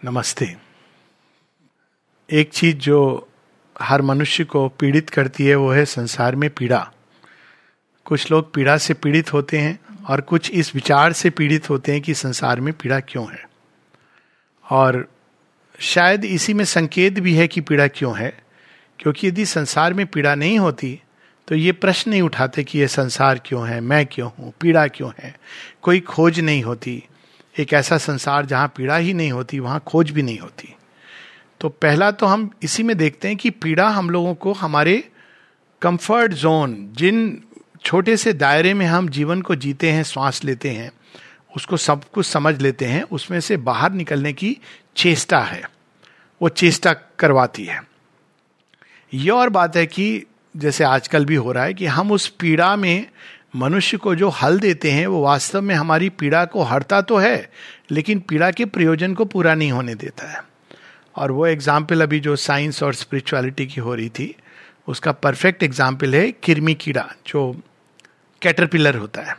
नमस्ते। एक चीज़ जो हर मनुष्य को पीड़ित करती है, वो है संसार में पीड़ा। कुछ लोग पीड़ा से पीड़ित होते हैं और कुछ इस विचार से पीड़ित होते हैं कि संसार में पीड़ा क्यों है। और शायद इसी में संकेत भी है कि पीड़ा क्यों है, क्योंकि यदि संसार में पीड़ा नहीं होती तो ये प्रश्न नहीं उठाते कि ये संसार क्यों है, मैं क्यों हूँ, पीड़ा क्यों है। कोई खोज नहीं होती। एक ऐसा संसार जहाँ पीड़ा ही नहीं होती, वहाँ खोज भी नहीं होती। तो पहला तो हम इसी में देखते हैं कि पीड़ा हम लोगों को हमारे कंफर्ट जोन जिन छोटे से दायरे में हम जीवन को जीते हैं, श्वास लेते हैं, उसको सब कुछ समझ लेते हैं, उसमें से बाहर निकलने की चेष्टा है। वो चेष्टा करवाती है। ये और बात है कि जैसे आजकल भी हो रहा है कि हम उस पीड़ा में मनुष्य को जो हल देते हैं, वो वास्तव में हमारी पीड़ा को हरता तो है, लेकिन पीड़ा के प्रयोजन को पूरा नहीं होने देता है। और वो एग्ज़ाम्पल अभी जो साइंस और स्पिरिचुअलिटी की हो रही थी, उसका परफेक्ट एग्ज़ाम्पल है किरमी कीड़ा, जो कैटरपिलर होता है।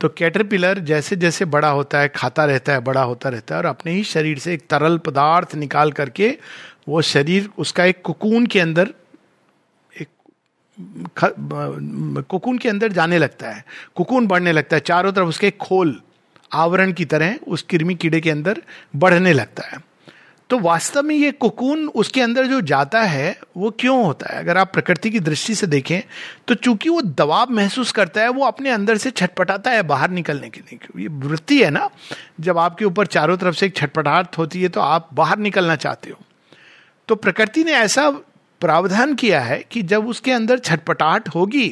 तो कैटरपिलर जैसे जैसे बड़ा होता है, खाता रहता है, बड़ा होता रहता है, और अपने ही शरीर से एक तरल पदार्थ निकाल करके वो शरीर, उसका एक कुकून के अंदर कुकुन के अंदर जाने लगता है। कुकुन बढ़ने लगता है। चारों तरफ़ उसके खोल, आवरण की तरह उस कृमि कीड़े के अंदर बढ़ने लगता है। तो वास्तव में ये कुकुन उसके अंदर जो जाता है, वो क्यों होता है? अगर आप प्रकृति की दृष्टि से देखें तो चूँकि वो दबाव महसूस करता है, वो अपने अंदर से छटपटाता है बाहर निकलने के लिए। ये वृत्ति है ना, जब आपके ऊपर चारों तरफ़ से एक छटपटाहट होती है तो आप बाहर निकलना चाहते हो। तो प्रकृति ने ऐसा प्रावधान किया है कि जब उसके अंदर छटपटाहट होगी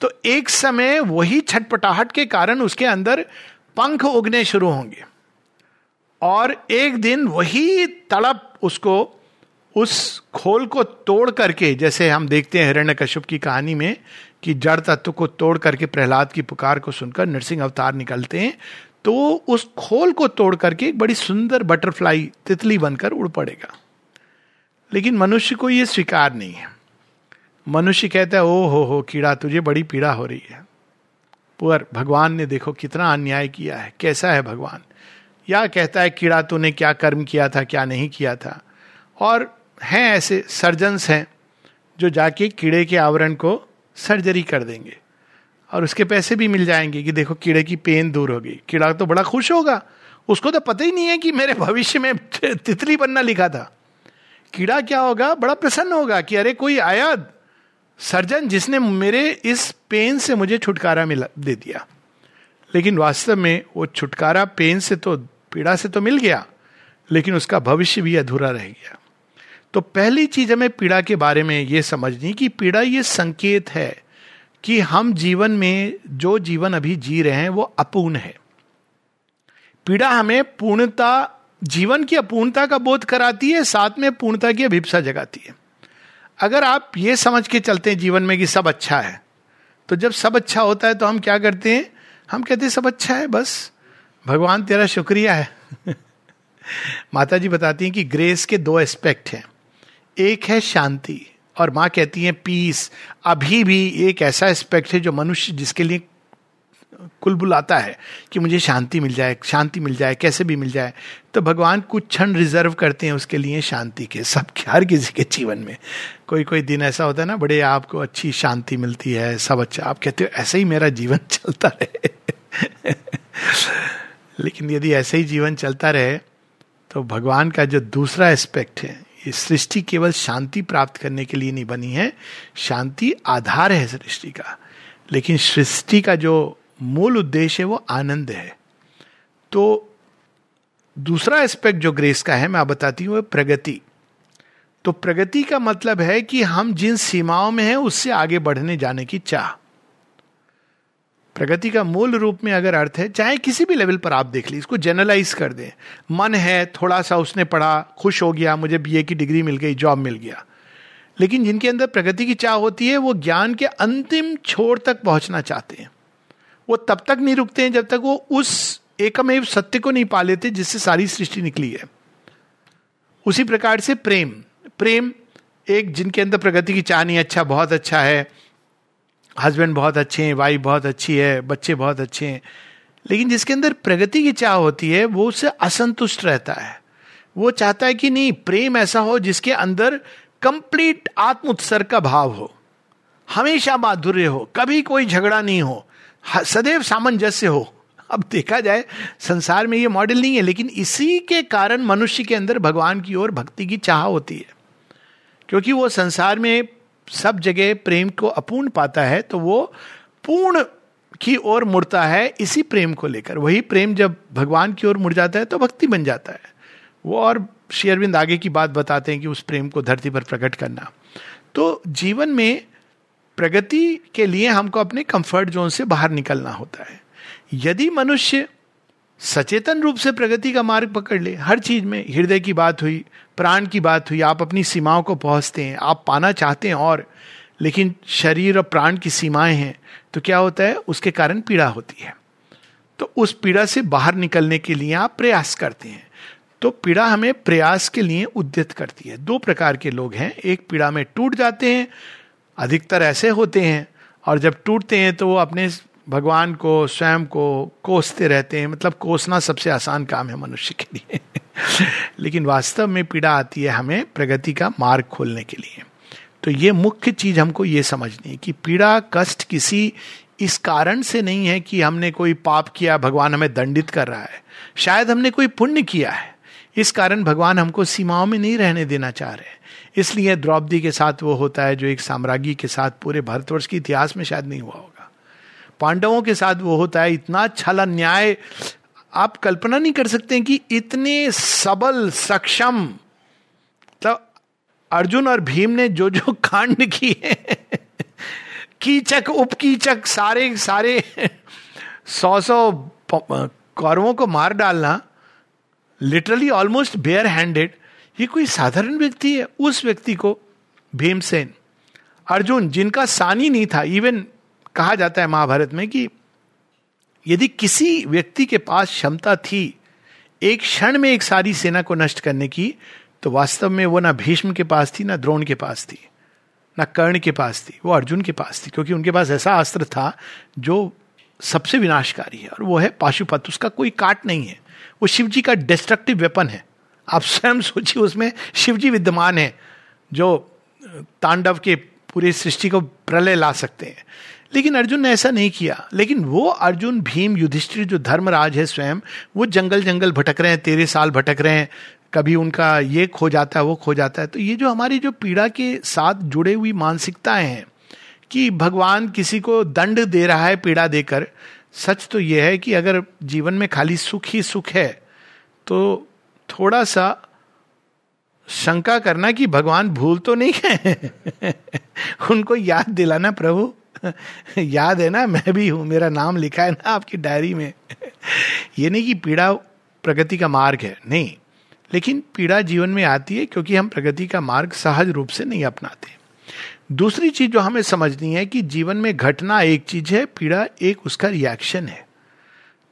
तो एक समय वही छटपटाहट के कारण उसके अंदर पंख उगने शुरू होंगे और एक दिन वही तड़प उसको, उस खोल को तोड़ करके, जैसे हम देखते हैं हिरण्य कश्यप की कहानी में कि जड़ तत्व को तोड़ करके प्रहलाद की पुकार को सुनकर नरसिंह अवतार निकलते हैं तो उस खोल को तोड़ करके एक बड़ी सुंदर बटरफ्लाई तितली बनकर उड़ पड़ेगा। लेकिन मनुष्य को यह स्वीकार नहीं है। मनुष्य कहता है, ओ हो हो, कीड़ा, तुझे बड़ी पीड़ा हो रही है। पर भगवान ने देखो कितना अन्याय किया है। कैसा है भगवान? या कहता है, कीड़ा, तूने क्या कर्म किया था, क्या नहीं किया था? और हैं ऐसे सर्जन्स हैं, जो जाके कीड़े के आवरण को सर्जरी कर देंगे। और उसके पैसे भी मिल जाएँगे कि देखो, कीड़े की पेन दूर होगी कीड़ा तो बड़ा खुश होगा। उसको तो पता ही नहीं है कि मेरे भविष्य में तितली बनना लिखा था। कीड़ा क्या होगा? बड़ा प्रसन्न होगा कि अरे, कोई आया सर्जन जिसने मेरे इस पेन से मुझे छुटकारा मिला, दे दिया। लेकिन वास्तव में वो छुटकारा पेन से तो पीड़ा से तो मिल गया, लेकिन उसका भविष्य भी अधूरा रह गया। तो पहली चीज़ हमें पीड़ा के बारे में यह समझनी कि पीड़ा ये संकेत है कि हम जीवन में जो जीवन अभी जी रहे हैं, वो अपूर्ण है। पीड़ा हमें पूर्णता जीवन की अपूर्णता का बोध कराती है, साथ में पूर्णता की अभिप्सा जगाती है। अगर आप ये समझ के चलते हैं जीवन में कि सब अच्छा है तो जब सब अच्छा होता है तो हम क्या करते हैं? हम कहते हैं, सब अच्छा है, बस। भगवान, तेरा शुक्रिया है। माता जी बताती हैं कि ग्रेस के दो एस्पेक्ट हैं। एक है शांति, और माँ कहती हैं पीस अभी भी एक ऐसा एस्पेक्ट है जो मनुष्य जिसके लिए कुल बुलाता है कि मुझे शांति मिल जाए, शांति मिल जाए, कैसे भी मिल जाए। तो भगवान कुछ क्षण रिज़र्व करते हैं उसके लिए शांति के, सब हर किसी के जीवन में। कोई कोई दिन ऐसा होता है ना, बड़े आपको अच्छी शांति मिलती है, सब अच्छा। आप कहते हो, ऐसे ही मेरा जीवन चलता रहे। लेकिन यदि ऐसे ही जीवन चलता रहे तो भगवान का जो दूसरा एस्पेक्ट है, ये सृष्टि केवल शांति प्राप्त करने के लिए नहीं बनी है, शांति आधार है सृष्टि का। लेकिन सृष्टि का जो मूल उद्देश्य है, वो आनंद है। तो दूसरा एस्पेक्ट जो ग्रेस का है, मैं आप बताती हूँ प्रगति। तो प्रगति का मतलब है कि हम जिन सीमाओं में हैं, उससे आगे बढ़ने जाने की चाह। प्रगति का मूल रूप में अगर अर्थ है, चाहे किसी भी लेवल पर आप देख लीजिए, इसको जनरलाइज कर दें। मन है, थोड़ा सा उसने पढ़ा, खुश हो गया, मुझे बीए की डिग्री मिल गई जॉब मिल गया। लेकिन जिनके अंदर प्रगति की चाह होती है, वो ज्ञान के अंतिम छोर तक पहुँचना चाहते हैं। वो तब तक नहीं रुकते हैं जब तक वो उस एकमेव सत्य को नहीं पा लेते जिससे सारी सृष्टि निकली है। उसी प्रकार से प्रेम। प्रेम एक जिनके अंदर प्रगति की चाह नहीं अच्छा बहुत अच्छा है हस्बैंड बहुत अच्छे हैं वाइफ बहुत अच्छी है, बच्चे बहुत अच्छे हैं। लेकिन जिसके अंदर प्रगति की चाह होती है, वो उससे असंतुष्ट रहता है। वो चाहता है कि नहीं, प्रेम ऐसा हो जिसके अंदर कंप्लीट आत्म उत्सर्ग का भाव हो। हमेशा माधुर्य हो, कभी कोई झगड़ा नहीं हो। सदैव सामंजस्य हो। अब देखा जाए, संसार में ये मॉडल नहीं है, लेकिन इसी के कारण मनुष्य के अंदर भगवान की ओर भक्ति की चाह होती है। क्योंकि वो संसार में सब जगह प्रेम को अपूर्ण पाता है तो वो पूर्ण की ओर मुड़ता है इसी प्रेम को लेकर। वही प्रेम जब भगवान की ओर मुड़ जाता है तो भक्ति बन जाता है। वो और शेयरविंद आगे की बात बताते हैं कि उस प्रेम को धरती पर प्रकट करना। तो जीवन में प्रगति के लिए हमको अपने कंफर्ट जोन से बाहर निकलना होता है। यदि मनुष्य सचेतन रूप से प्रगति का मार्ग पकड़ ले, हर चीज़ में हृदय की बात हुई, प्राण की बात हुई, आप अपनी सीमाओं को पहुँचते हैं, आप पाना चाहते हैं और, लेकिन शरीर और प्राण की सीमाएँ हैं तो क्या होता है? उसके कारण पीड़ा होती है। तो उस पीड़ा से बाहर निकलने के लिए आप प्रयास करते हैं। तो पीड़ा हमें प्रयास के लिए उद्यत करती है। दो प्रकार के लोग हैं। एक पीड़ा में टूट जाते हैं अधिकतर ऐसे होते हैं और जब टूटते हैं तो वो अपने भगवान को, स्वयं को कोसते रहते हैं। मतलब कोसना सबसे आसान काम है मनुष्य के लिए। लेकिन वास्तव में पीड़ा आती है हमें प्रगति का मार्ग खोलने के लिए। तो ये मुख्य चीज़ हमको ये समझनी है कि पीड़ा, कष्ट किसी इस कारण से नहीं है कि हमने कोई पाप किया, भगवान हमें दंडित कर रहा है। शायद हमने कोई पुण्य किया है। इस कारण भगवान हमको सीमाओं में नहीं रहने देना चाह रहे इसलिए द्रौपदी के साथ वो होता है जो एक साम्राज्ञी के साथ पूरे भारतवर्ष के इतिहास में शायद नहीं हुआ होगा। पांडवों के साथ वो होता है, इतना छल न्याय, आप कल्पना नहीं कर सकते कि इतने सबल, सक्षम मतलब अर्जुन और भीम ने जो जो कांड किए, कीचक, उपकीचक, सारे सारे सौ सौ कौरवों को मार डालना लिटरली ऑलमोस्ट बेयर हैंडेड ये कोई साधारण व्यक्ति है, उस व्यक्ति को भीमसेन, अर्जुन, जिनका सानी नहीं था इवन कहा जाता है महाभारत में कि यदि किसी व्यक्ति के पास क्षमता थी, एक क्षण में एक सारी सेना को नष्ट करने की तो वास्तव में वो ना भीष्म के पास थी, ना द्रोण के पास थी, ना कर्ण के पास थी, वो अर्जुन के पास थी, क्योंकि उनके पास ऐसा अस्त्र था जो सबसे विनाशकारी है, और वो है पाशुपत, उसका कोई काट नहीं है, वो शिव जी का डिस्ट्रक्टिव वेपन है। आप स्वयं सोचिए, उसमें शिव जी विद्यमान है, जो तांडव के पूरी सृष्टि को प्रलय ला सकते हैं। लेकिन अर्जुन ने ऐसा नहीं किया। लेकिन वो अर्जुन, भीम, युधिष्ठिर, जो धर्मराज है स्वयं, वो जंगल जंगल भटक रहे हैं तेरह साल भटक रहे हैं, कभी उनका ये खो जाता है, वो खो जाता है। तो ये जो हमारी जो पीड़ा के साथ जुड़े हुई मानसिकताएँ हैं, कि भगवान किसी को दंड दे रहा है पीड़ा देकर, सच तो यह है कि अगर जीवन में खाली सुख ही सुख है तो थोड़ा सा शंका करना कि भगवान भूल तो नहीं है? उनको याद दिलाना, प्रभु। याद है ना, मैं भी हूँ, मेरा नाम लिखा है ना आपकी डायरी में। ये नहीं कि पीड़ा प्रगति का मार्ग है, नहीं। लेकिन पीड़ा जीवन में आती है क्योंकि हम प्रगति का मार्ग सहज रूप से नहीं अपनाते। दूसरी चीज़ जो हमें समझनी है कि जीवन में घटना एक चीज़ है, पीड़ा एक उसका रिएक्शन है।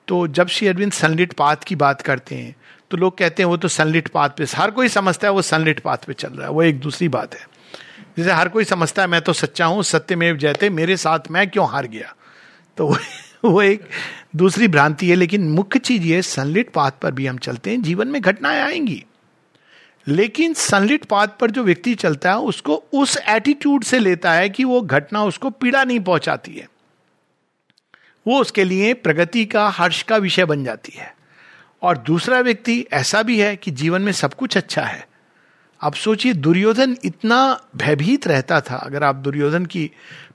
तो जब श्री अरविंद सनलिट पाथ की बात करते हैं तो लोग कहते हैं वो तो सनलिट पाथ पे हर कोई समझता है वो सनलिट पाथ पे चल रहा है वो एक दूसरी बात है। जैसे हर कोई समझता है मैं तो सच्चा हूँ सत्यमेव जयते मेरे साथ मैं क्यों हार गया? तो वो, वो एक दूसरी भ्रांति है लेकिन मुख्य चीज़ ये सनलिट पाथ पर भी हम चलते हैं जीवन में घटनाएँ आएँगी। लेकिन सनलिट पाथ पर जो व्यक्ति चलता है उसको उस एटीट्यूड से लेता है कि वो घटना उसको पीड़ा नहीं पहुंचाती है। वो उसके लिए प्रगति का हर्ष का विषय बन जाती है। और दूसरा व्यक्ति ऐसा भी है कि जीवन में सब कुछ अच्छा है। अब सोचिए, दुर्योधन इतना भयभीत रहता था। अगर आप दुर्योधन की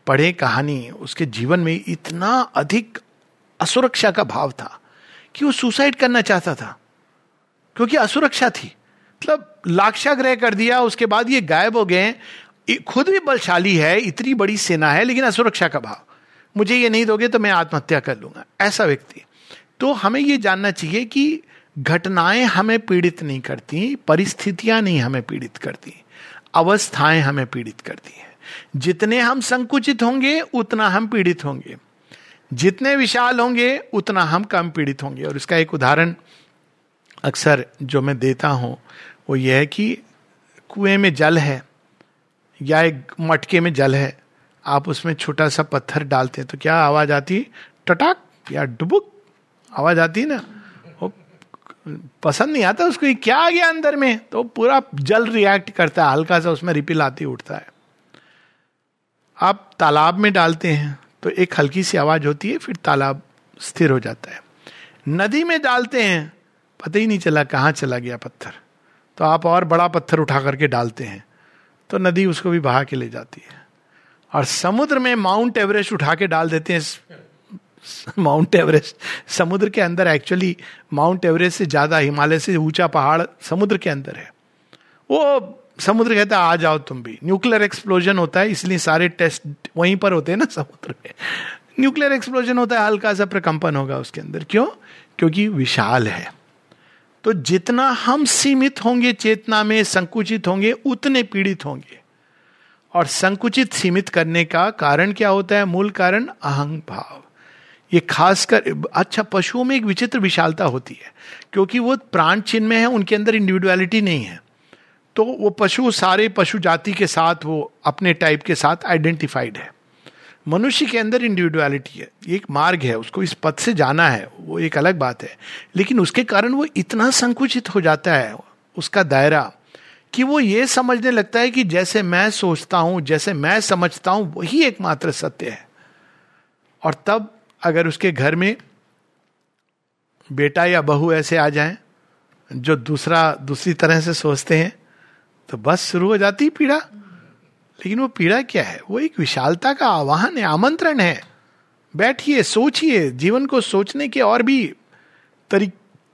पढ़े कहानी, उसके जीवन में इतना अधिक असुरक्षा का भाव था कि वो सुसाइड करना चाहता था। क्योंकि असुरक्षा थी। मतलब लाक्षाग्रह कर दिया, उसके बाद ये गायब हो गए। खुद भी बलशाली है, इतनी बड़ी सेना है, लेकिन असुरक्षा का भाव। मुझे ये नहीं दोगे तो मैं आत्महत्या कर लूँगा। ऐसा व्यक्ति। तो हमें ये जानना चाहिए कि घटनाएँ हमें पीड़ित नहीं करती, परिस्थितियाँ नहीं हमें पीड़ित करती, अवस्थाएँ हमें पीड़ित करती हैं। जितने हम संकुचित होंगे, उतना हम पीड़ित होंगे। जितने विशाल होंगे, उतना हम कम पीड़ित होंगे। और इसका एक उदाहरण अक्सर जो मैं देता हूँ, वो यह है कि कुएँ में जल है या एक मटके में जल है, आप उसमें छोटा सा पत्थर डालते हैं तो क्या आवाज़ आती? टटाक या डुबुक? आवाज़ आती है ना, वो पसंद नहीं आता उसको क्या आ गया अंदर में? तो पूरा जल रिएक्ट करता है, हल्का सा उसमें रिपिल आती उठता है। आप तालाब में डालते हैं तो एक हल्की सी आवाज़ होती है, फिर तालाब स्थिर हो जाता है। नदी में डालते हैं, पता ही नहीं चला कहाँ चला गया पत्थर। तो आप और बड़ा पत्थर उठा करके डालते हैं तो नदी उसको भी बहा के ले जाती है। और समुद्र में माउंट एवरेस्ट उठा के डाल देते हैं माउंट एवरेस्ट समुद्र के अंदर एक्चुअली माउंट एवरेस्ट से ज़्यादा हिमालय से ऊँचा पहाड़ समुद्र के अंदर है। वो समुद्र कहता है, आ जाओ तुम भी। न्यूक्लियर एक्सप्लोजन होता है, इसलिए सारे टेस्ट वहीं पर होते हैं ना समुद्र में। न्यूक्लियर एक्सप्लोजन होता है, हल्का सा प्रकंपन होगा उसके अंदर। क्यों? क्योंकि विशाल है। तो जितना हम सीमित होंगे, चेतना में संकुचित होंगे, उतने पीड़ित होंगे। और संकुचित सीमित करने का कारण क्या होता है? मूल कारण अहंग भाव ये खासकर अच्छा पशुओं में एक विचित्र विशालता होती है, क्योंकि वो प्राण चिन्ह में है, उनके अंदर इंडिविजुअलिटी नहीं है। तो वो पशु, सारे पशु जाति के साथ, वो अपने टाइप के साथ आइडेंटिफाइड है। मनुष्य के अंदर इंडिविजुअलिटी है, ये एक मार्ग है, उसको इस पथ से जाना है, वो एक अलग बात है। लेकिन उसके कारण वो इतना संकुचित हो जाता है, उसका दायरा, कि वो ये समझने लगता है कि जैसे मैं सोचता हूँ, जैसे मैं समझता हूँ, वही एकमात्र सत्य है। और तब अगर उसके घर में बेटा या बहू ऐसे आ जाएँ जो दूसरा दूसरी तरह से सोचते हैं तो बस शुरू हो जाती पीड़ा। लेकिन वो पीड़ा क्या है? वो एक विशालता का आवाहन है आमंत्रण है। बैठिए सोचिए जीवन को सोचने के और भी तरी,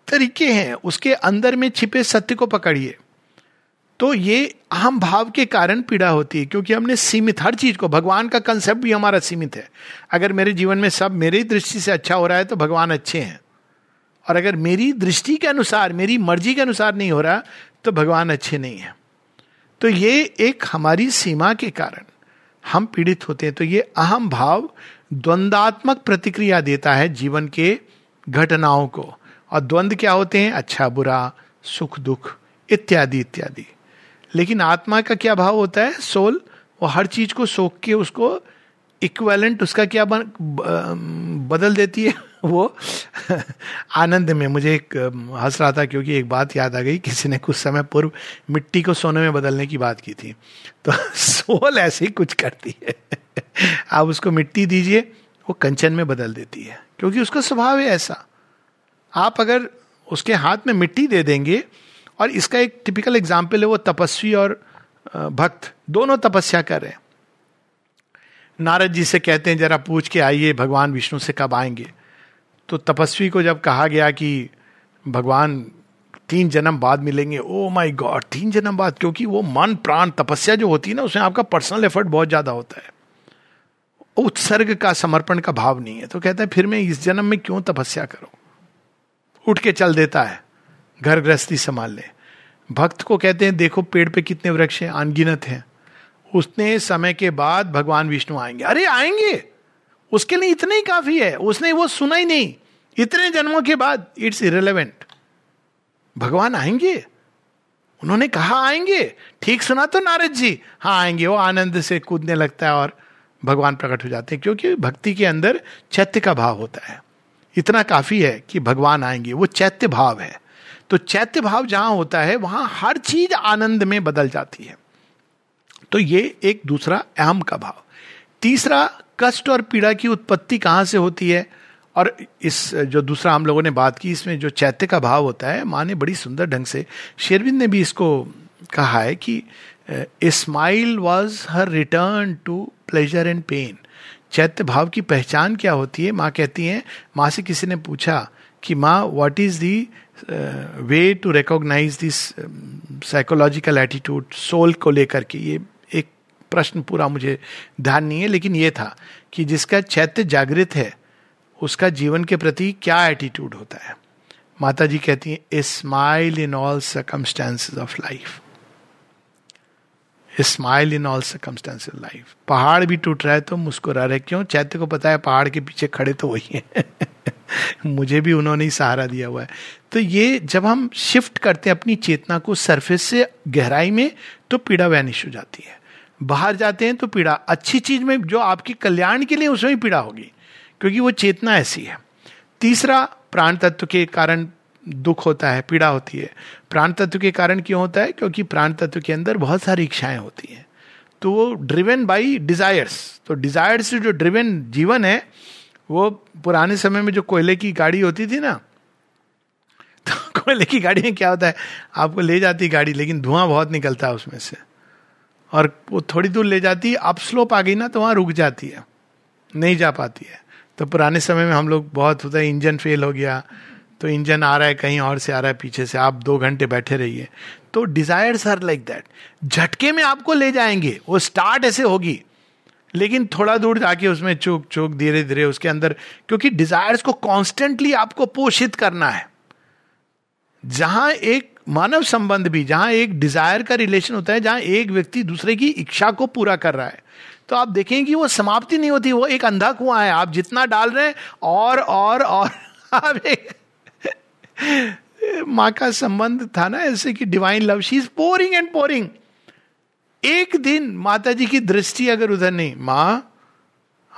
तरीके हैं। उसके अंदर में छिपे सत्य को पकड़िए। तो ये अहम भाव के कारण पीड़ा होती है, क्योंकि हमने सीमित, हर चीज़ को, भगवान का कंसेप्ट भी हमारा सीमित है। अगर मेरे जीवन में सब मेरी दृष्टि से अच्छा हो रहा है तो भगवान अच्छे हैं। और अगर मेरी दृष्टि के अनुसार, मेरी मर्ज़ी के अनुसार नहीं हो रहा तो भगवान अच्छे नहीं है। तो ये एक हमारी सीमा के कारण हम पीड़ित होते हैं। तो ये अहम भाव द्वंदात्मक प्रतिक्रिया देता है जीवन के घटनाओं को। और द्वंद क्या होते हैं? अच्छा बुरा, सुख, दुख, इत्यादि इत्यादि। लेकिन आत्मा का क्या भाव होता है? सोल वो हर चीज़ को सोख के उसको इक्वेलेंट उसका क्या बन, बदल देती है? वो आनंद में। मुझे एक हंस रहा था क्योंकि एक बात याद आ गई। किसी ने कुछ समय पूर्व मिट्टी को सोने में बदलने की बात की थी। तो सोल ऐसे ही कुछ करती है। आप उसको मिट्टी दीजिए वो कंचन में बदल देती है। क्योंकि उसका स्वभाव है ऐसा। आप अगर उसके हाथ में मिट्टी दे देंगे और इसका एक टिपिकल एग्ज़ाम्पल है वो तपस्वी और भक्त। दोनों तपस्या कर रहे हैं। नारद जी से कहते हैं, जरा पूछ के आइए, भगवान विष्णु से कब आएँगे? तो तपस्वी को जब कहा गया कि भगवान तीन जन्म बाद मिलेंगे ओ माय गॉड तीन जन्म बाद? क्योंकि वो मन, प्राण, तपस्या जो होती है ना, उसमें आपका पर्सनल एफर्ट बहुत ज़्यादा होता है। उत्सर्ग का, समर्पण का भाव नहीं है। तो कहता है, फिर मैं इस जन्म में क्यों तपस्या करूँ? उठ के चल देता है। घर गृहस्थी संभाल ले। भक्त को कहते हैं, देखो पेड़ पे कितने वृक्ष हैं, अनगिनत हैं। उसने समय के बाद भगवान विष्णु आएँगे। अरे, आएँगे। उसके लिए इतना ही काफ़ी है। उसने वो सुना ही नहीं। इतने जन्मों के बाद इट्स इरेलीवेंट भगवान आएँगे। उन्होंने कहा, आएँगे। ठीक सुना तो नारद जी। हाँ आएँगे। वो आनंद से कूदने लगता है और भगवान प्रकट हो जाते हैं, क्योंकि भक्ति के अंदर चैत्य का भाव होता है। इतना काफ़ी है कि भगवान आएँगे। वो चैत्य भाव है। तो चैत्य भाव जहाँ होता है, वहाँ हर चीज़ आनंद में बदल जाती है। तो ये एक दूसरा अहम का भाव। तीसरा, कष्ट और पीड़ा की उत्पत्ति कहाँ से होती है? और इस, जो दूसरा हम लोगों ने बात की, इसमें जो चैत्य का भाव होता है, माँ ने बड़ी सुंदर ढंग से, शेरविंद ने भी इसको कहा है कि smile was her return to pleasure and pain. चैत्य भाव की पहचान क्या होती है? माँ कहती हैं, माँ से किसी ने पूछा कि, माँ what is the way to recognize this psychological attitude soul को लेकर के, ये एक प्रश्न पूरा मुझे ध्यान नहीं है, लेकिन ये था कि जिसका चैत्य जागृत है, उसका जीवन के प्रति क्या एटीट्यूड होता है। माता जी कहती हैं a smile in all circumstances of life smile in all circumstances life पहाड़ भी टूट रहा है तो मुस्कुरा रहे, क्यों? चैत्य को पता है, पहाड़ के पीछे खड़े तो वही है। मुझे भी उन्होंने ही सहारा दिया हुआ है। तो ये जब हम शिफ्ट करते हैं अपनी चेतना को सरफेस से गहराई में तो पीड़ा वैनिश हो जाती है। बाहर जाते हैं तो पीड़ा, अच्छी चीज़ में जो आपके कल्याण के लिए उसमें पीड़ा होगी, क्योंकि वो चेतना ऐसी है। तीसरा, प्राण तत्व के कारण दुख होता है, पीड़ा होती है। प्राण तत्व के कारण क्यों होता है? क्योंकि प्राण तत्व के अंदर बहुत सारी इच्छाएँ होती हैं। तो वो ड्रिवन बाई डिजायर्स तो डिजायर्स जो ड्रिवन जीवन है, वो पुराने समय में जो कोयले की गाड़ी होती थी ना तो कोयले की गाड़ी में क्या होता है? आपको ले जाती गाड़ी, लेकिन धुआँ बहुत निकलता है उसमें से। और वो थोड़ी दूर ले जाती है अप स्लोप आ गई ना तो वहाँ रुक जाती है। नहीं जा पाती है। तो पुराने समय में हम लोग बहुत होता है, इंजन फेल हो गया तो इंजन आ रहा है कहीं और से आ रहा है पीछे से, आप दो घंटे बैठे रहिए। तो डिजायर्स आर लाइक दैट झटके में आपको ले जाएँगे, वो स्टार्ट ऐसे होगी। लेकिन थोड़ा दूर जाके उसमें चुक चुक धीरे धीरे उसके अंदर, क्योंकि डिजायर्स को कॉन्स्टेंटली आपको पोषित करना है। जहाँ एक मानव संबंध भी, जहाँ एक डिज़ायर का रिलेशन होता है, जहाँ एक व्यक्ति दूसरे की इच्छा को पूरा कर रहा है। तो आप देखें कि वो समाप्ति नहीं होती, वो एक अंधा कुआ है। आप जितना डाल रहे हैं, और और और, आप एक माँ का संबंध था ना ऐसे कि divine love she is pouring and pouring एक दिन माता जी की दृष्टि अगर उधर नहीं, माँ,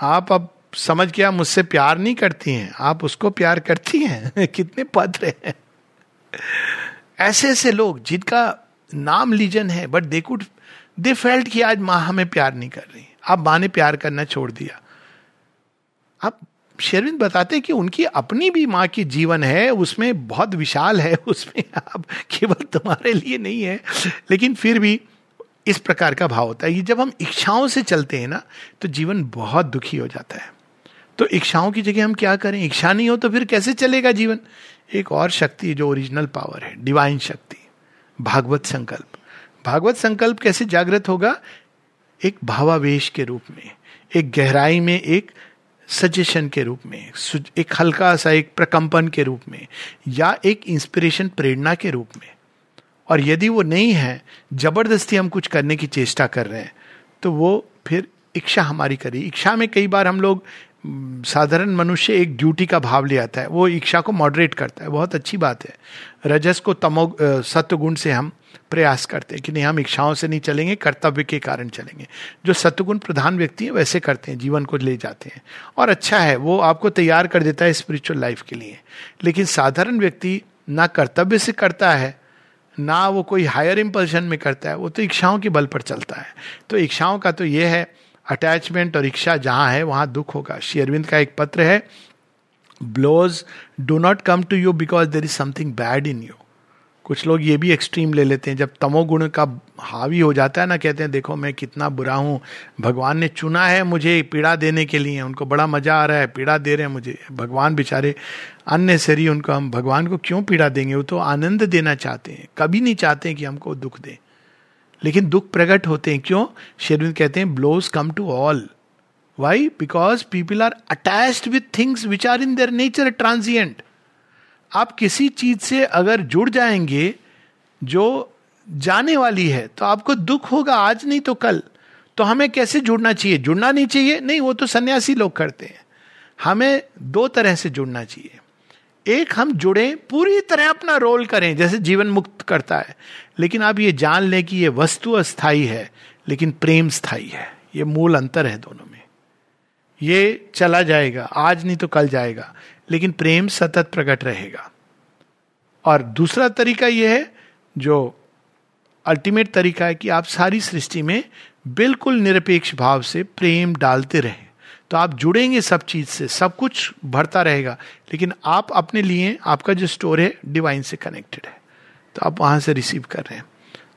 आप अब समझ गया मुझसे प्यार नहीं करती हैं, आप उसको प्यार करती हैं, कितने पत्र हैं। ऐसे ऐसे लोग जिनका नाम लीजन है but they could they felt कि आज माँ हमें प्यार नहीं कर रही। अब माँ ने प्यार करना छोड़ दिया। अब शेरविंद बताते हैं कि उनकी अपनी भी माँ की जीवन है, उसमें बहुत विशाल है, उसमें अब केवल तुम्हारे लिए नहीं है। लेकिन फिर भी इस प्रकार का भाव होता है। कि जब हम इच्छाओं से चलते हैं ना तो जीवन बहुत दुखी हो जाता है। तो इच्छाओं की जगह हम क्या करें? इच्छा नहीं हो तो फिर कैसे चलेगा जीवन? एक और शक्ति जो ओरिजिनल पावर है डिवाइन शक्ति, भागवत संकल्प। भागवत संकल्प कैसे जागृत होगा? एक भावावेश के रूप में, एक गहराई में, एक सजेशन के रूप में एक हल्का सा, एक प्रकंपन के रूप में, या एक इंस्पिरेशन प्रेरणा के रूप में। और यदि वो नहीं है, ज़बरदस्ती हम कुछ करने की चेष्टा कर रहे हैं तो वो फिर इच्छा हमारी करी इच्छा में कई बार हम लोग साधारण मनुष्य एक ड्यूटी का भाव ले आता है, वो इच्छा को मॉडरेट करता है। बहुत अच्छी बात है। रजस को तमो सत्य गुण से हम प्रयास करते हैं कि नहीं, हम इच्छाओं से नहीं चलेंगे, कर्तव्य के कारण चलेंगे। जो सत्वगुण प्रधान व्यक्ति है, वैसे करते हैं, जीवन को ले जाते हैं। और अच्छा है, वो आपको तैयार कर देता है स्पिरिचुअल लाइफ के लिए। लेकिन साधारण व्यक्ति ना कर्तव्य से करता है, ना वो कोई हायर इम्पल्शन में करता है, वो तो इच्छाओं के बल पर चलता है। तो इच्छाओं का तो ये है अटैचमेंट और इच्छा जहाँ है, वहाँ दुख होगा। शेरविंद का एक पत्र है blows do not come to you because there is something bad in you कुछ लोग ये भी एक्सट्रीम ले लेते हैं। जब तमोगुण का हावी हो जाता है ना, कहते हैं, देखो, मैं कितना बुरा हूँ। भगवान ने चुना है मुझे पीड़ा देने के लिए। उनको बड़ा मज़ा आ रहा है, पीड़ा दे रहे हैं मुझे। भगवान बेचारे अन्य सरी उनको हम, भगवान को क्यों पीड़ा देंगे? वो तो आनंद देना चाहते हैं। कभी नहीं चाहते कि हमको दुख दें। लेकिन दुख प्रकट होते हैं। क्यों? शेरविंद कहते हैं blows come to all why because people are attached with things which are in their nature transient आप किसी चीज़ से अगर जुड़ जाएँगे, जो जाने वाली है तो आपको दुख होगा, आज नहीं तो कल। तो हमें कैसे जुड़ना चाहिए? जुड़ना नहीं चाहिए? नहीं, वो तो सन्यासी लोग करते हैं। हमें दो तरह से जुड़ना चाहिए। एक हम जुड़े, पूरी तरह अपना रोल करें, जैसे जीवन मुक्त करता है। लेकिन आप ये जान लें कि ये वस्तु अस्थाई है, लेकिन प्रेम स्थायी है। ये मूल अंतर है दोनों में। ये चला जाएगा, आज नहीं तो कल जाएगा, लेकिन प्रेम सतत प्रकट रहेगा। और दूसरा तरीका यह है, जो अल्टीमेट तरीका है कि आप सारी सृष्टि में बिल्कुल निरपेक्ष भाव से प्रेम डालते रहें। तो आप जुड़ेंगे सब चीज़ से, सब कुछ भरता रहेगा, लेकिन आप अपने लिए, आपका जो स्टोर है डिवाइन से कनेक्टेड है। तो आप वहाँ से रिसीव कर रहे हैं।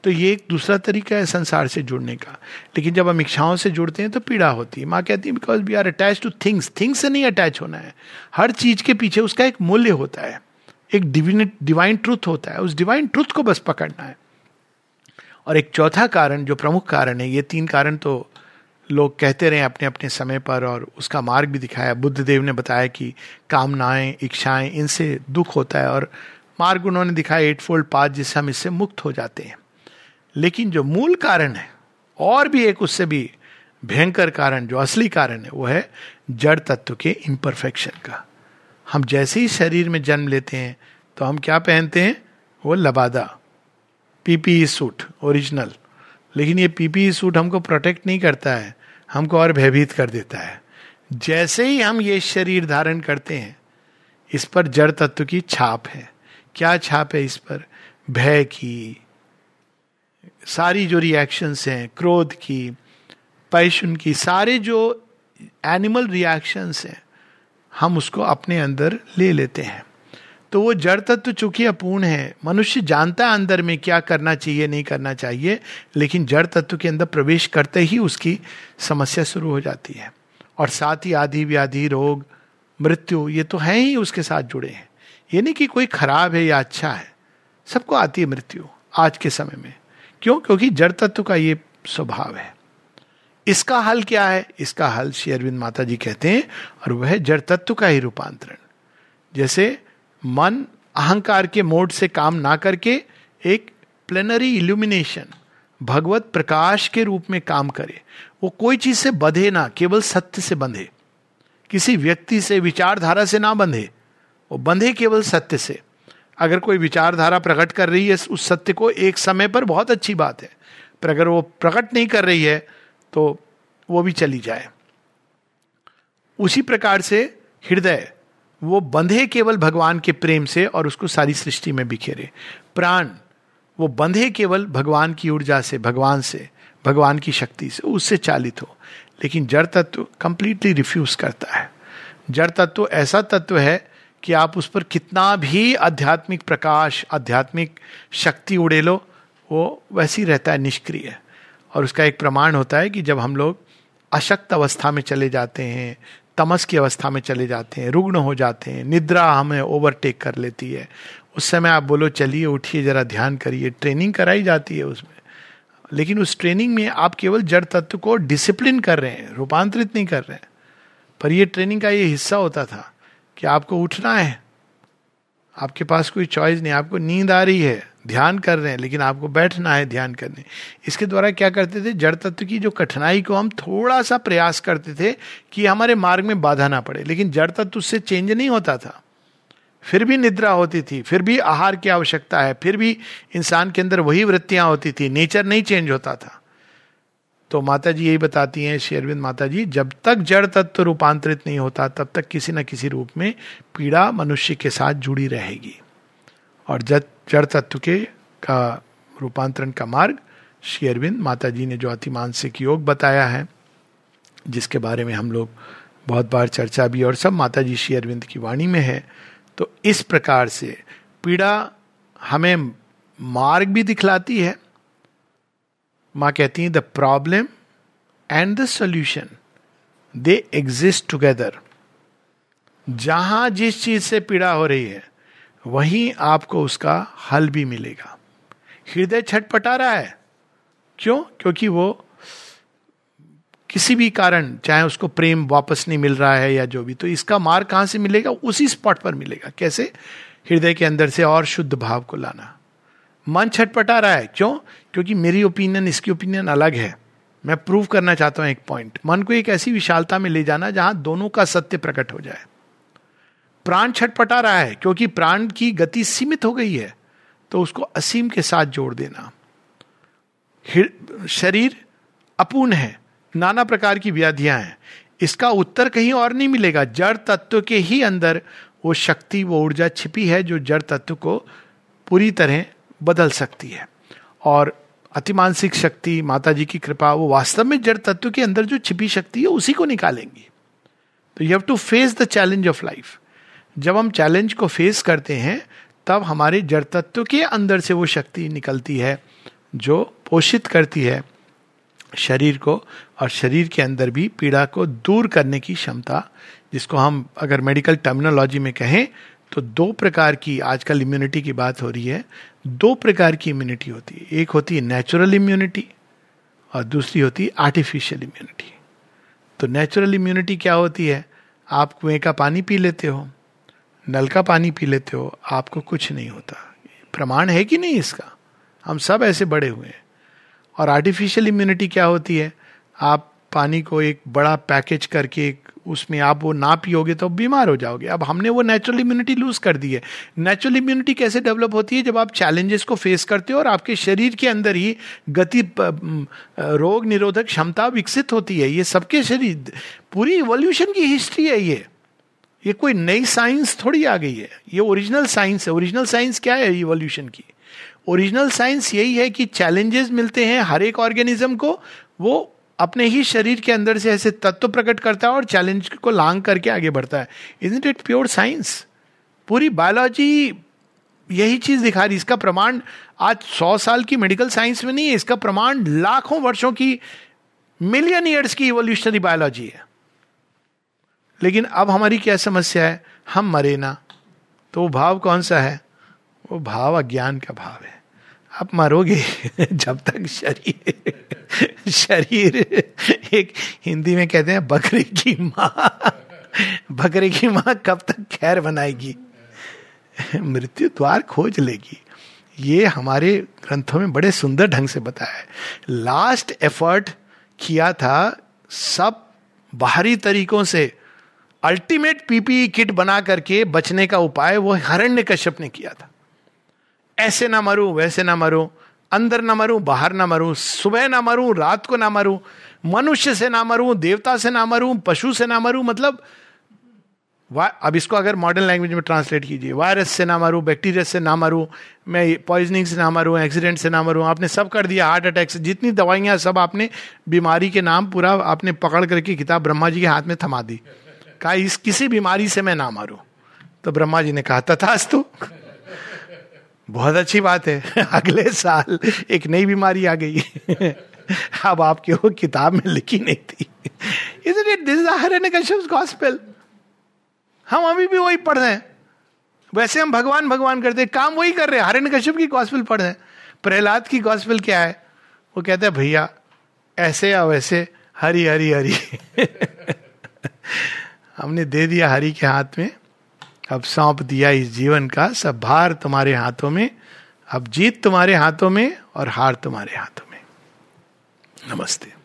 तो ये एक दूसरा तरीका है संसार से जुड़ने का। लेकिन जब हम इच्छाओं से जुड़ते हैं तो पीड़ा होती है। माँ कहती है because we are attach to things things से नहीं अटैच होना है। हर चीज़ के पीछे उसका एक मूल्य होता है। एक डिवाइन ट्रुथ होता है। उस डिवाइन ट्रुथ को बस पकड़ना है। और एक चौथा कारण, जो प्रमुख कारण है, ये तीन कारण तो लोग कहते रहे अपने अपने समय पर और उसका मार्ग भी दिखाया। बुद्ध देव ने बताया कि कामनाएँ, इच्छाएँ, इनसे दुख होता है और मार्ग उन्होंने दिखाया एट फोल्ड पाथ जिससे हम इससे मुक्त हो जाते हैं। लेकिन जो मूल कारण है, और भी एक उससे भी भयंकर कारण, जो असली कारण है, वो है जड़ तत्व के इम्परफेक्शन का। हम जैसे ही शरीर में जन्म लेते हैं तो हम क्या पहनते हैं? वो लबादा। पीपीई सूट ओरिजिनल लेकिन ये पीपीई सूट हमको प्रोटेक्ट नहीं करता है। हमको और भयभीत कर देता है। जैसे ही हम ये शरीर धारण करते हैं, इस पर जड़ तत्व की छाप है। क्या छाप है इस पर? भय की, सारी जो रिएक्शंस हैं, क्रोध की पैशन की सारे जो एनिमल रिएक्शंस हैं, हम उसको अपने अंदर ले लेते हैं। तो वो जड़ तत्व चूँकि अपूर्ण है, मनुष्य जानता है अंदर में क्या करना चाहिए, नहीं करना चाहिए, लेकिन जड़ तत्व के अंदर प्रवेश करते ही उसकी समस्या शुरू हो जाती है। और साथ ही आदि व्याधि, रोग, मृत्यु, ये तो है ही उसके साथ जुड़े हैं। ये नहीं कि कोई खराब है या अच्छा है, सबको आती है मृत्यु आज के समय में। क्यों? क्योंकि जड़ तत्व का ये स्वभाव है। इसका हल क्या है? इसका हल श्री अरविंद माता जी कहते हैं, और वह जड़ तत्व का ही रूपांतरण। जैसे मन अहंकार के मोड से काम ना करके एक प्लेनरी इल्यूमिनेशन भगवत प्रकाश के रूप में काम करे। वो कोई चीज़ से बंधे ना, केवल सत्य से बंधे। किसी व्यक्ति से विचारधारा से ना बंधे, वो बंधे केवल सत्य से। अगर कोई विचारधारा प्रकट कर रही है, उस सत्य को एक समय पर बहुत अच्छी बात है। पर अगर वो प्रकट नहीं कर रही है तो वो भी चली जाए। उसी प्रकार से हृदय वो बंधे केवल भगवान के प्रेम से और उसको सारी सृष्टि में बिखेरे। प्राण, वो बंधे केवल भगवान की ऊर्जा से, भगवान से, भगवान की शक्ति से, उससे चालित हो। लेकिन जड़ तत्व कंप्लीटली रिफ्यूज करता है। जड़ तत्व ऐसा तत्व है कि आप उस पर कितना भी आध्यात्मिक प्रकाश, आध्यात्मिक शक्ति उड़े लो, वो वैसी रहता है, निष्क्रिय। और उसका एक प्रमाण होता है कि जब हम लोग अशक्त अवस्था में चले जाते हैं तमस की अवस्था में चले जाते हैं, रुग्ण हो जाते हैं, निद्रा हमें ओवरटेक कर लेती है। उस समय आप बोलो, चलिए उठिए, जरा ध्यान करिए। ट्रेनिंग कराई जाती है उसमें। लेकिन उस ट्रेनिंग में आप केवल जड़ तत्व को डिसिप्लिन कर रहे हैं, रूपांतरित नहीं कर रहे हैं। पर यह ट्रेनिंग का ये हिस्सा होता था कि आपको उठना है, आपके पास कोई चॉइस नहीं, आपको नींद आ रही है। ध्यान कर रहे हैं, लेकिन आपको बैठना है ध्यान करने। इसके द्वारा क्या करते थे? जड़ तत्व की जो कठिनाई को हम थोड़ा सा प्रयास करते थे कि हमारे मार्ग में बाधा ना पड़े, लेकिन जड़ तत्व उससे चेंज नहीं होता था। फिर भी निद्रा होती थी, फिर भी आहार की आवश्यकता है, फिर भी इंसान के अंदर वही वृत्तियाँ होती थी, नेचर नहीं चेंज होता था। तो माता जी यही बताती हैं शेरविंद माता जी जब तक जड़ तत्व रूपांतरित नहीं होता, तब तक किसी न किसी रूप में पीड़ा मनुष्य के साथ जुड़ी रहेगी। और जब जड़ तत्व के का रूपांतरण का मार्ग, श्री अरविंद माता जी ने जो अति मानसिक योग बताया है, जिसके बारे में हम लोग बहुत बार चर्चा भी और सब माता जी श्री अरविंद की वाणी में है तो इस प्रकार से पीड़ा हमें मार्ग भी दिखलाती है। माँ कहती है the problem and the solution they exist together जहाँ जिस चीज़ से पीड़ा हो रही है वहीं आपको उसका हल भी मिलेगा। हृदय छटपटा रहा है। क्यों? क्योंकि वो किसी भी कारण, चाहे उसको प्रेम वापस नहीं मिल रहा है या जो भी तो इसका मार्ग कहाँ से मिलेगा? उसी स्पॉट पर मिलेगा। कैसे? हृदय के अंदर से और शुद्ध भाव को लाना। मन छटपटा रहा है। क्यों? क्योंकि मेरी ओपिनियन इसकी ओपिनियन अलग है। मैं प्रूव करना चाहता हूँ एक पॉइंट मन को एक ऐसी विशालता में ले जाना जहाँ दोनों का सत्य प्रकट हो जाए। प्राण छटपटा रहा है, क्योंकि प्राण की गति सीमित हो गई है तो उसको असीम के साथ जोड़ देना। शरीर अपूर्ण है, नाना प्रकार की व्याधियाँ हैं। इसका उत्तर कहीं और नहीं मिलेगा। जड़ तत्व के ही अंदर वो शक्ति, वो ऊर्जा छिपी है, जो जड़ तत्व को पूरी तरह बदल सकती है। और अतिमानसिक शक्ति माता जी की कृपा, वो वास्तव में जड़ तत्व के अंदर जो छिपी शक्ति है, उसी को निकालेंगी। तो you have to face the challenge of life जब हम चैलेंज को फेस करते हैं, तब हमारे जड़ तत्व के अंदर से वो शक्ति निकलती है, जो पोषित करती है शरीर को और शरीर के अंदर भी पीड़ा को दूर करने की क्षमता, जिसको हम अगर मेडिकल टर्मिनोलॉजी में कहें तो दो प्रकार की आजकल इम्यूनिटी की बात हो रही है। दो प्रकार की इम्यूनिटी होती है। एक होती है नेचुरल इम्यूनिटी और दूसरी होती है आर्टिफिशियल इम्यूनिटी तो नेचुरल इम्यूनिटी क्या होती है? आप कुएँ का पानी पी लेते हो नल का पानी पी लेते हो, आपको कुछ नहीं होता। प्रमाण है कि नहीं इसका? हम सब ऐसे बड़े हुए हैं। और आर्टिफिशियल इम्यूनिटी क्या होती है? आप पानी को एक बड़ा पैकेज करके एक उसमें आप वो ना पियोगे तो बीमार हो जाओगे। अब हमने वो नेचुरल इम्यूनिटी लूज कर दी है। नेचुरल इम्यूनिटी कैसे डेवलप होती है? जब आप चैलेंजेस को फेस करते हो और आपके शरीर के अंदर ही गति रोग निरोधक क्षमता विकसित होती है। ये सबके शरीर, पूरी इवोल्यूशन की हिस्ट्री है ये। ये कोई नई साइंस थोड़ी आ गई है। ये ओरिजिनल साइंस है। ओरिजिनल साइंस क्या है इवोल्यूशन की? ओरिजिनल साइंस यही है कि चैलेंजेस मिलते हैं हर एक ऑर्गेनिज्म को। वो अपने ही शरीर के अंदर से ऐसे तत्व प्रकट करता है और चैलेंज को लांग करके आगे बढ़ता है। Is it it pure science पूरी बायोलॉजी यही चीज़ दिखा रही इसका प्रमाण आज सौ साल की मेडिकल साइंस में नहीं है। इसका प्रमाण लाखों वर्षों की मिलियन ईयर्स की इवोल्यूशनरी बायोलॉजी है। लेकिन अब हमारी क्या समस्या है? हम मरे ना। तो वो भाव कौन सा है? वो भाव अज्ञान का भाव है। आप मरोगे जब तक शरीर शरीर एक हिंदी में कहते हैं, बकरे की माँ बकरे की माँ कब तक खैर बनाएगी? मृत्यु द्वार खोज लेगी। ये हमारे ग्रंथों में बड़े सुंदर ढंग से बताया है। लास्ट एफर्ट किया था सब बाहरी तरीकों से। अल्टीमेट पीपी किट बना करके बचने का उपाय वो हरण्य कश्यप ने किया था ऐसे ना मरूं वैसे ना मरूं अंदर ना मरूं बाहर ना मरूं सुबह ना मरूं रात को ना मरूं मनुष्य से ना मरूं देवता से ना मरूं पशु से ना मरूं मतलब अब इसको अगर मॉडर्न लैंग्वेज में ट्रांसलेट कीजिए वायरस से ना मरूं बैक्टीरिया से ना मरूं मैं पॉइजनिंग से ना मरूं एक्सीडेंट से ना मरूं आपने सब कर दिया हार्ट अटैक से जितनी दवाइयाँ सब आपने बीमारी के नाम पूरा आपने पकड़ करके किताब ब्रह्मा जी के हाथ में थमा दी कहा, इस किसी बीमारी से मैं ना मारू। तो ब्रह्मा जी ने कहा, तथास्तु। बहुत अच्छी बात है। अगले साल एक नई बीमारी आ गई। अब आपके वो किताब में लिखी नहीं थी। इट दिस इज़ गॉस्पेल हम अभी भी वही पढ़ रहे हैं। वैसे हम भगवान भगवान करते काम वही कर रहे हैं। हरण कश्यप की गॉस्पेल पढ़ रहे हैं। प्रहलाद की गॉस्पेल क्या है? वो कहते हैं, भैया, ऐसे या वैसे, हरी हरी हरी। हमने दे दिया हरि के हाथ में। अब सौंप दिया इस जीवन का। सब भार तुम्हारे हाथों में, अब जीत तुम्हारे हाथों में और हार तुम्हारे हाथों में। नमस्ते।